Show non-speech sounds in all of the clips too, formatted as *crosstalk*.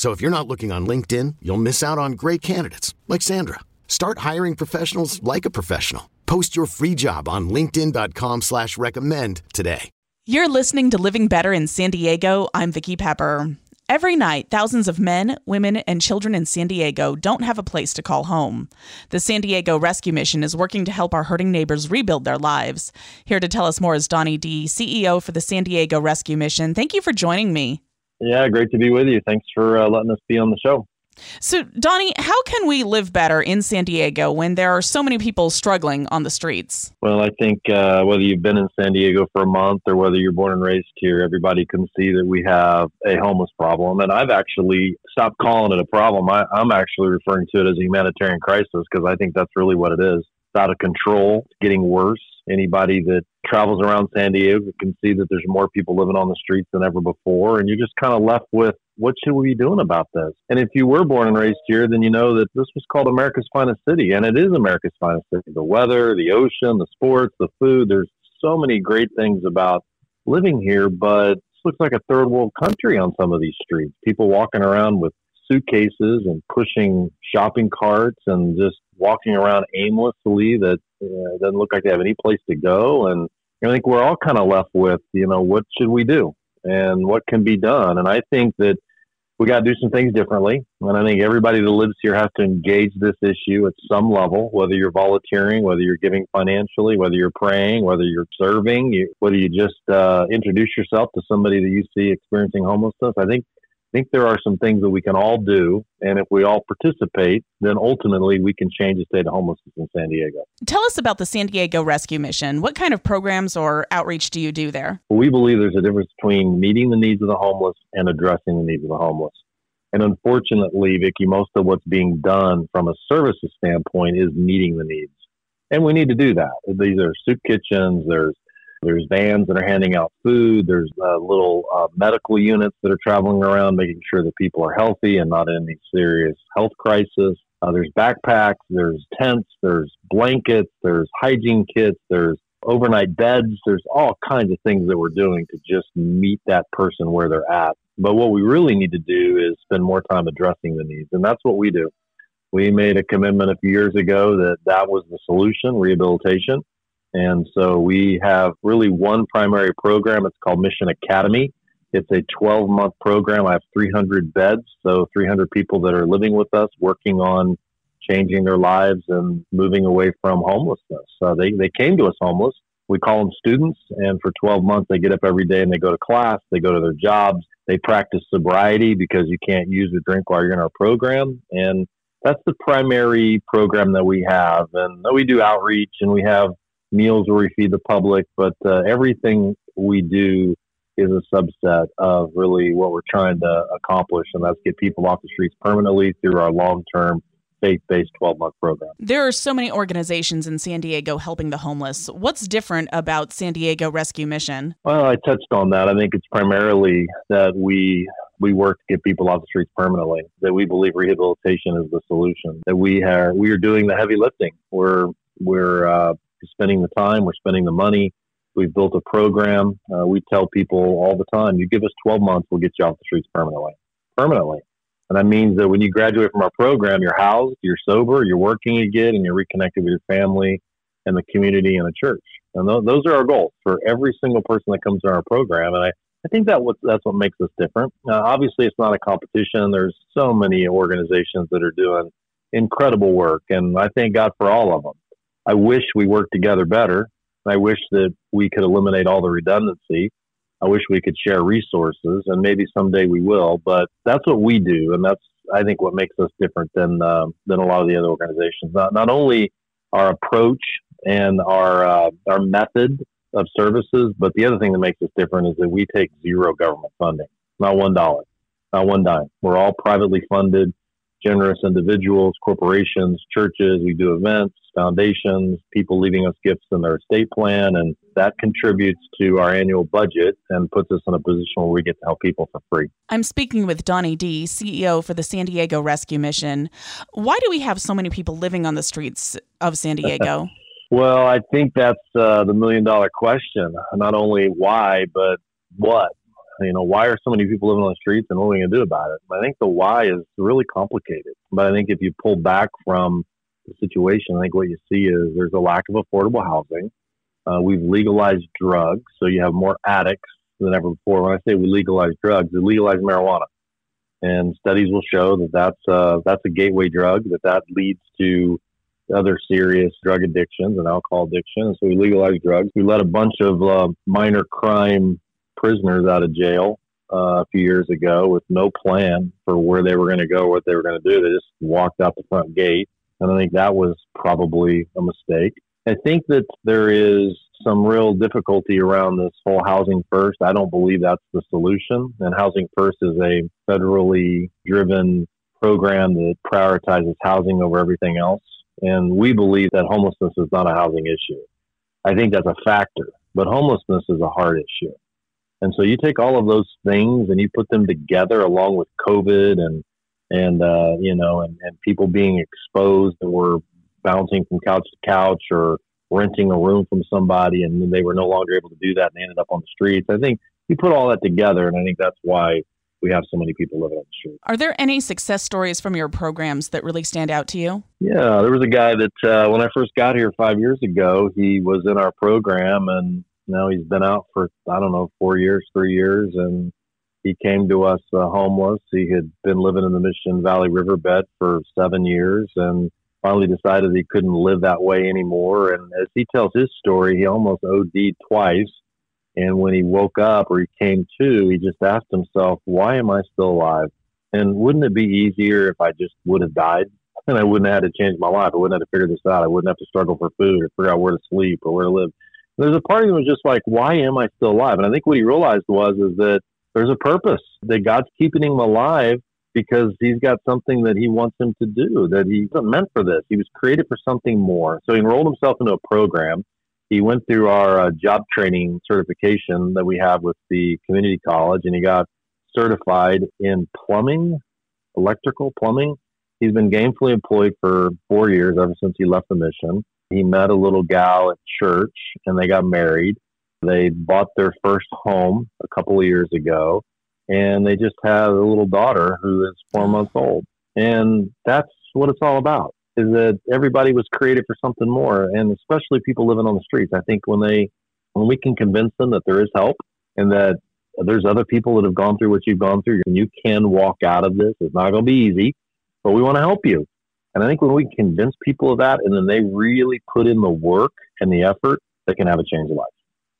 So if you're not looking on LinkedIn, you'll miss out on great candidates like Sandra. Start hiring professionals like a professional. Post your free job on LinkedIn.com slash recommend today. You're listening to Living Better in San Diego. I'm Vicki Pepper. Every night, thousands of men, women, and children in San Diego don't have a place to call home. The San Diego Rescue Mission is working to help our hurting neighbors rebuild their lives. Here to tell us more is Donnie Dee, CEO for the San Diego Rescue Mission. Thank you for joining me. Yeah, great to be with you. Thanks for uh, letting us be on the show. So, Donnie, how can we live better in San Diego when there are so many people struggling on the streets? Well, I think uh, whether you've been in San Diego for a month or whether you're born and raised here, everybody can see that we have a homeless problem. And I've actually stopped calling it a problem. I, I'm actually referring to it as a humanitarian crisis because I think that's really what it is. It's out of control, it's getting worse. Anybody that travels around San Diego can see that there's more people living on the streets than ever before. And you're just kind of left with what should we be doing about this? And if you were born and raised here, then you know that this was called America's finest city. And it is America's finest city. The weather, the ocean, the sports, the food. There's so many great things about living here, but it looks like a third world country on some of these streets. People walking around with suitcases and pushing shopping carts and just walking around aimlessly that uh, doesn't look like they have any place to go. And I think we're all kind of left with, you know, what should we do and what can be done? And I think that we got to do some things differently. And I think everybody that lives here has to engage this issue at some level, whether you're volunteering, whether you're giving financially, whether you're praying, whether you're serving, you, whether you just uh, introduce yourself to somebody that you see experiencing homelessness. I think think there are some things that we can all do. And if we all participate, then ultimately we can change the state of homelessness in San Diego. Tell us about the San Diego Rescue Mission. What kind of programs or outreach do you do there? Well, we believe there's a difference between meeting the needs of the homeless and addressing the needs of the homeless. And unfortunately, Vicki, most of what's being done from a services standpoint is meeting the needs. And we need to do that. These are soup kitchens, there's there's vans that are handing out food. There's uh, little uh, medical units that are traveling around, making sure that people are healthy and not in any serious health crisis. Uh, there's backpacks, there's tents, there's blankets, there's hygiene kits, there's overnight beds. There's all kinds of things that we're doing to just meet that person where they're at. But what we really need to do is spend more time addressing the needs, and that's what we do. We made a commitment a few years ago that that was the solution, rehabilitation. And so we have really one primary program. It's called Mission Academy. It's a 12 month program. I have 300 beds, so 300 people that are living with us, working on changing their lives and moving away from homelessness. So they, they came to us homeless. We call them students, and for 12 months, they get up every day and they go to class, they go to their jobs, they practice sobriety because you can't use or drink while you're in our program. And that's the primary program that we have. And uh, we do outreach and we have meals where we feed the public, but uh, everything we do is a subset of really what we're trying to accomplish, and that's get people off the streets permanently through our long term faith based 12 month program. There are so many organizations in San Diego helping the homeless. What's different about San Diego Rescue Mission? Well, I touched on that. I think it's primarily that we we work to get people off the streets permanently. That we believe rehabilitation is the solution. That we are we are doing the heavy lifting. We're we're uh, spending the time, we're spending the money. We've built a program. Uh, we tell people all the time, you give us 12 months, we'll get you off the streets permanently. Permanently. And that means that when you graduate from our program, you're housed, you're sober, you're working again, and you're reconnected with your family and the community and the church. And th- those are our goals for every single person that comes to our program. And I, I think that what, that's what makes us different. Uh, obviously, it's not a competition. There's so many organizations that are doing incredible work, and I thank God for all of them. I wish we worked together better. I wish that we could eliminate all the redundancy. I wish we could share resources, and maybe someday we will. But that's what we do, and that's I think what makes us different than uh, than a lot of the other organizations. Not not only our approach and our uh, our method of services, but the other thing that makes us different is that we take zero government funding, not one dollar, not one dime. We're all privately funded generous individuals, corporations, churches. We do events, foundations, people leaving us gifts in their estate plan, and that contributes to our annual budget and puts us in a position where we get to help people for free. I'm speaking with Donnie Dee, CEO for the San Diego Rescue Mission. Why do we have so many people living on the streets of San Diego? *laughs* well, I think that's uh, the million dollar question. Not only why, but what you know, why are so many people living on the streets and what are we going to do about it? I think the why is really complicated. But I think if you pull back from the situation, I think what you see is there's a lack of affordable housing. Uh, we've legalized drugs, so you have more addicts than ever before. When I say we legalize drugs, we legalize marijuana, and studies will show that that's uh, that's a gateway drug. That that leads to other serious drug addictions and alcohol addiction. So we legalize drugs. We let a bunch of uh, minor crime prisoners out of jail uh, a few years ago with no plan for where they were going to go, what they were going to do. They just walked out the front gate. And I think that was probably a mistake. I think that there is some real difficulty around this whole housing first. I don't believe that's the solution. And housing first is a federally driven program that prioritizes housing over everything else. And we believe that homelessness is not a housing issue. I think that's a factor, but homelessness is a hard issue. And so you take all of those things and you put them together along with COVID and and uh, you know and, and people being exposed and were bouncing from couch to couch or renting a room from somebody and then they were no longer able to do that and they ended up on the streets. I think you put all that together and I think that's why we have so many people living on the street. Are there any success stories from your programs that really stand out to you? Yeah, there was a guy that uh, when I first got here five years ago, he was in our program and now he's been out for I don't know four years, three years, and he came to us uh, homeless. He had been living in the Mission Valley riverbed for seven years, and finally decided he couldn't live that way anymore. And as he tells his story, he almost OD'd twice. And when he woke up or he came to, he just asked himself, "Why am I still alive?" And wouldn't it be easier if I just would have died? *laughs* And I wouldn't have had to change my life. I wouldn't have to figure this out. I wouldn't have to struggle for food or figure out where to sleep or where to live there's a part of him was just like, why am I still alive? And I think what he realized was is that there's a purpose that God's keeping him alive because he's got something that he wants him to do that he wasn't meant for this. He was created for something more. So he enrolled himself into a program. He went through our uh, job training certification that we have with the community college, and he got certified in plumbing, electrical plumbing. He's been gainfully employed for four years ever since he left the mission. He met a little gal at church and they got married. They bought their first home a couple of years ago and they just have a little daughter who is four oh. months old. And that's what it's all about is that everybody was created for something more and especially people living on the streets. I think when they when we can convince them that there is help and that there's other people that have gone through what you've gone through and you can walk out of this. It's not going to be easy, but we want to help you. And I think when we convince people of that and then they really put in the work and the effort, they can have a change of life,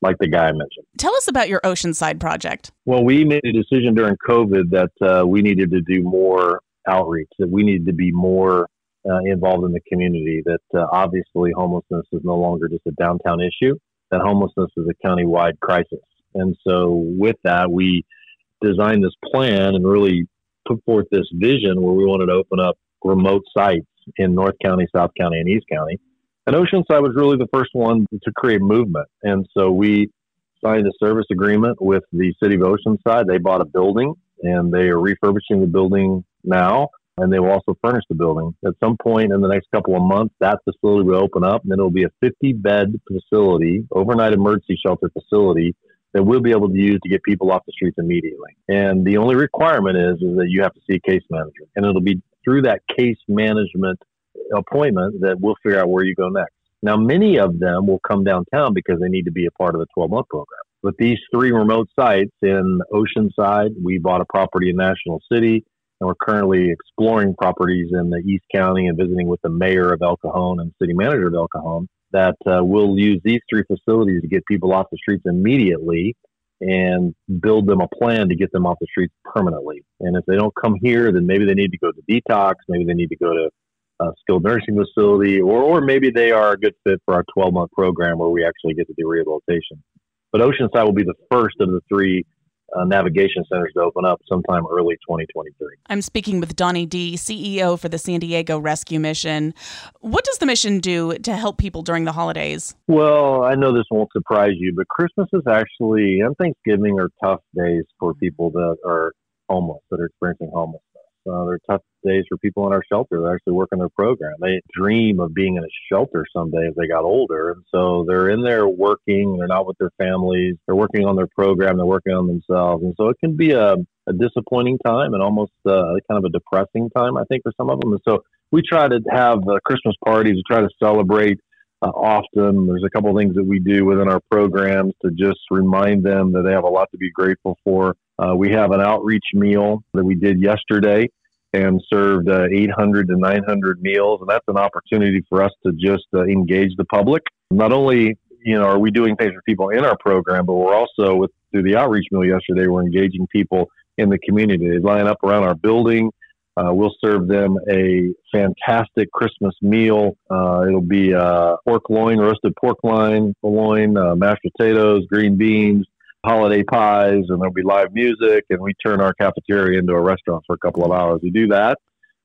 like the guy I mentioned. Tell us about your Oceanside project. Well, we made a decision during COVID that uh, we needed to do more outreach, that we needed to be more uh, involved in the community, that uh, obviously homelessness is no longer just a downtown issue, that homelessness is a countywide crisis. And so with that, we designed this plan and really put forth this vision where we wanted to open up remote sites in North County, South County, and East County. And Oceanside was really the first one to create movement. And so we signed a service agreement with the city of Oceanside. They bought a building and they are refurbishing the building now. And they will also furnish the building. At some point in the next couple of months, that facility will open up and then it'll be a 50 bed facility, overnight emergency shelter facility that we'll be able to use to get people off the streets immediately. And the only requirement is, is that you have to see a case manager. And it'll be through that case management appointment that we'll figure out where you go next. Now, many of them will come downtown because they need to be a part of the 12 month program. But these three remote sites in Oceanside, we bought a property in National City, And we're currently exploring properties in the East County and visiting with the mayor of El Cajon and city manager of El Cajon that uh, will use these three facilities to get people off the streets immediately and build them a plan to get them off the streets permanently. And if they don't come here, then maybe they need to go to detox, maybe they need to go to a skilled nursing facility, or, or maybe they are a good fit for our 12 month program where we actually get to do rehabilitation. But Oceanside will be the first of the three uh, navigation centers to open up sometime early 2023. I'm speaking with Donnie Dee, CEO for the San Diego Rescue Mission. What does the mission do to help people during the holidays? Well, I know this won't surprise you, but Christmas is actually and Thanksgiving are tough days for people that are homeless, that are experiencing homelessness. Uh, they're tough days for people in our shelter that actually work in their program. They dream of being in a shelter someday as they got older. And so they're in there working. They're not with their families. They're working on their program. They're working on themselves. And so it can be a, a disappointing time and almost uh, kind of a depressing time, I think, for some of them. And so we try to have uh, Christmas parties. We try to celebrate uh, often. There's a couple of things that we do within our programs to just remind them that they have a lot to be grateful for. Uh, we have an outreach meal that we did yesterday and served uh, 800 to 900 meals, and that's an opportunity for us to just uh, engage the public. Not only you know are we doing things for people in our program, but we're also with through the outreach meal yesterday, we're engaging people in the community. They line up around our building. Uh, we'll serve them a fantastic Christmas meal. Uh, it'll be uh, pork loin, roasted pork loin, loin, uh, mashed potatoes, green beans, holiday pies, and there'll be live music. And we turn our cafeteria into a restaurant for a couple of hours. We do that.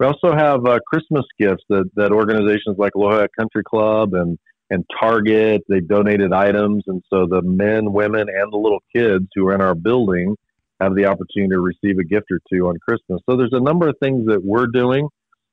We also have uh, Christmas gifts that, that organizations like Aloha Country Club and and Target they've donated items, and so the men, women, and the little kids who are in our building have the opportunity to receive a gift or two on Christmas. So there's a number of things that we're doing.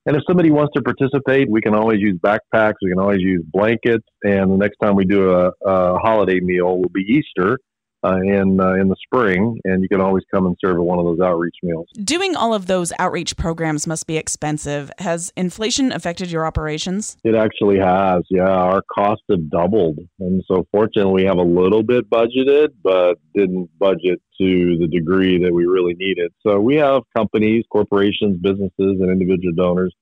And if somebody wants to participate, we can always use backpacks. We can always use blankets. And the next time we do a, a holiday meal will be Easter uh, in uh, in the spring, and you can always come and serve at one of those outreach meals. Doing all of those outreach programs must be expensive. Has inflation affected your operations? It actually has. Yeah, our costs have doubled, and so fortunately, we have a little bit budgeted, but didn't budget to the degree that we really needed. So we have companies, corporations, businesses, and individual donors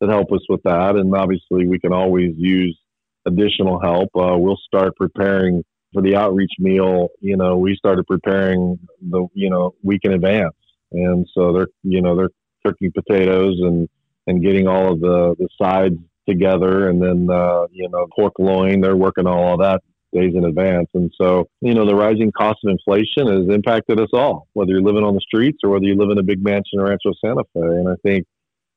that help us with that, and obviously, we can always use additional help. Uh, we'll start preparing for the outreach meal, you know, we started preparing the, you know, week in advance. And so they're, you know, they're cooking potatoes and, and getting all of the, the sides together. And then, uh, you know, pork loin, they're working on all that days in advance. And so, you know, the rising cost of inflation has impacted us all, whether you're living on the streets or whether you live in a big mansion in Rancho Santa Fe. And I think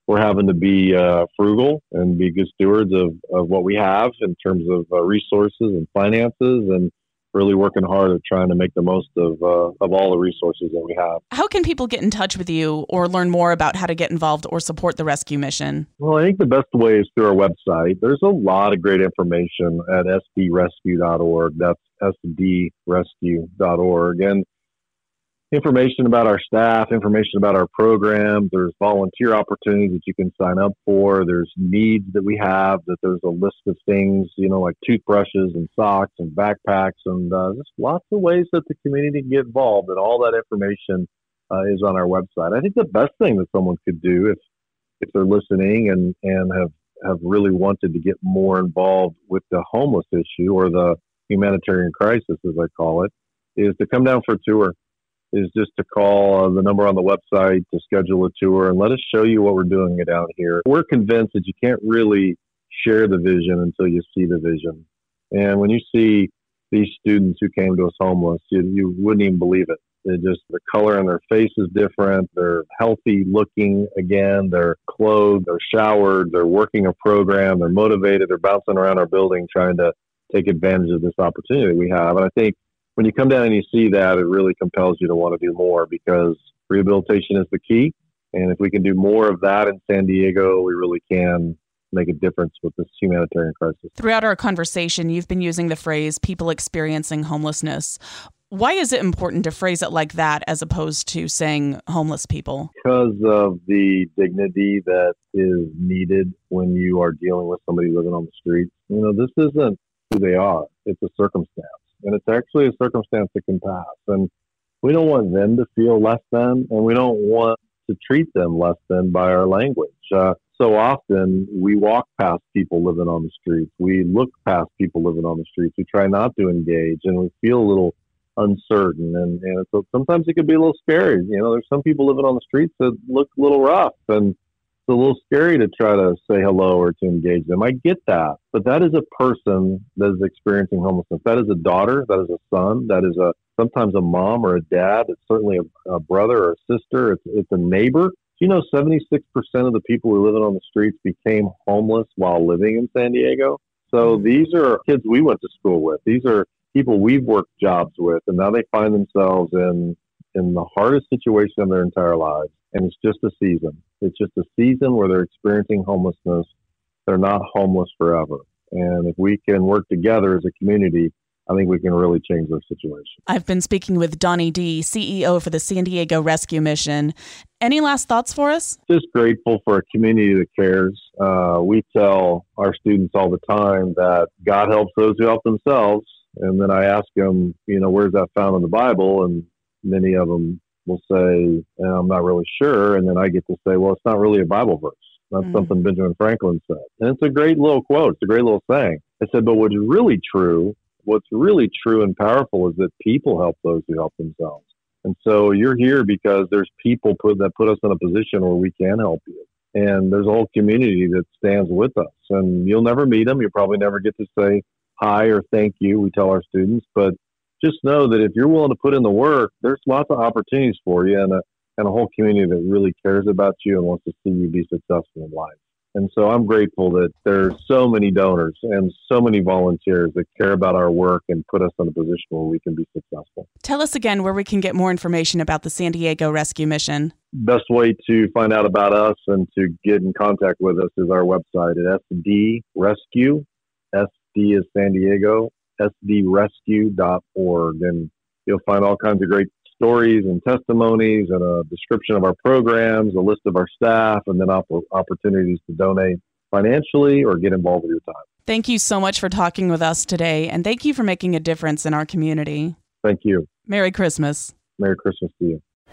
we're having to be uh, frugal and be good stewards of, of what we have in terms of uh, resources and finances and really working hard at trying to make the most of uh, of all the resources that we have. How can people get in touch with you or learn more about how to get involved or support the rescue mission? Well, I think the best way is through our website. There's a lot of great information at sdrescue.org. That's sdrescue.org. And information about our staff, information about our programs. There's volunteer opportunities that you can sign up for. There's needs that we have. That there's a list of things, you know, like toothbrushes and socks and backpacks, and uh, just lots of ways that the community can get involved. And all that information uh, is on our website. I think the best thing that someone could do if if they're listening and and have have really wanted to get more involved with the homeless issue or the humanitarian crisis, as I call it, is to come down for a tour is just to call uh, the number on the website to schedule a tour and let us show you what we're doing down here. We're convinced that you can't really share the vision until you see the vision. And when you see these students who came to us homeless, you, you wouldn't even believe it. They just the color on their face is different. They're healthy looking again. They're clothed. They're showered. They're working a program. They're motivated. They're bouncing around our building trying to take advantage of this opportunity we have. And I think when you come down and you see that, it really compels you to want to do more because rehabilitation is the key. And if we can do more of that in San Diego, we really can make a difference with this humanitarian crisis. Throughout our conversation, you've been using the phrase people experiencing homelessness. Why is it important to phrase it like that as opposed to saying homeless people? Because of the dignity that is needed when you are dealing with somebody living on the streets. You know, this isn't who they are, it's a circumstance and it's actually a circumstance that can pass. And we don't want them to feel less than, and we don't want to treat them less than by our language. Uh, so often we walk past people living on the streets. We look past people living on the streets. We try not to engage and we feel a little uncertain. And, and so sometimes it could be a little scary. You know, there's some people living on the streets that look a little rough and a little scary to try to say hello or to engage them. I get that. But that is a person that is experiencing homelessness. That is a daughter. That is a son. That is a sometimes a mom or a dad. It's certainly a, a brother or a sister. It's, it's a neighbor you know 76% of the people who are living on the streets became homeless while living in San Diego? So mm-hmm. these are kids we went to school with. These are people we've worked jobs with, and now they find themselves in in the hardest situation of their entire lives. And it's just a season. It's just a season where they're experiencing homelessness. They're not homeless forever. And if we can work together as a community, I think we can really change their situation. I've been speaking with Donnie Dee, CEO for the San Diego Rescue Mission. Any last thoughts for us? Just grateful for a community that cares. Uh, we tell our students all the time that God helps those who help themselves. And then I ask them, you know, where's that found in the Bible? And many of them will say, I'm not really sure. And then I get to say, well, it's not really a Bible verse. That's mm. something Benjamin Franklin said. And it's a great little quote. It's a great little saying. I said, but what's really true what's really true and powerful is that people help those who help themselves. And so you're here because there's people put, that put us in a position where we can help you. And there's a whole community that stands with us. And you'll never meet them. You'll probably never get to say hi or thank you. We tell our students, but just know that if you're willing to put in the work, there's lots of opportunities for you and a, and a whole community that really cares about you and wants to see you be successful in life. And so I'm grateful that there's so many donors and so many volunteers that care about our work and put us in a position where we can be successful. Tell us again where we can get more information about the San Diego Rescue Mission. Best way to find out about us and to get in contact with us is our website at SD Rescue. SD is San Diego, sdrescue.org. And you'll find all kinds of great stories and testimonies and a description of our programs, a list of our staff, and then op- opportunities to donate financially or get involved with your time. Thank you so much for talking with us today, and thank you for making a difference in our community. Thank you. Merry Christmas. Merry Christmas to you.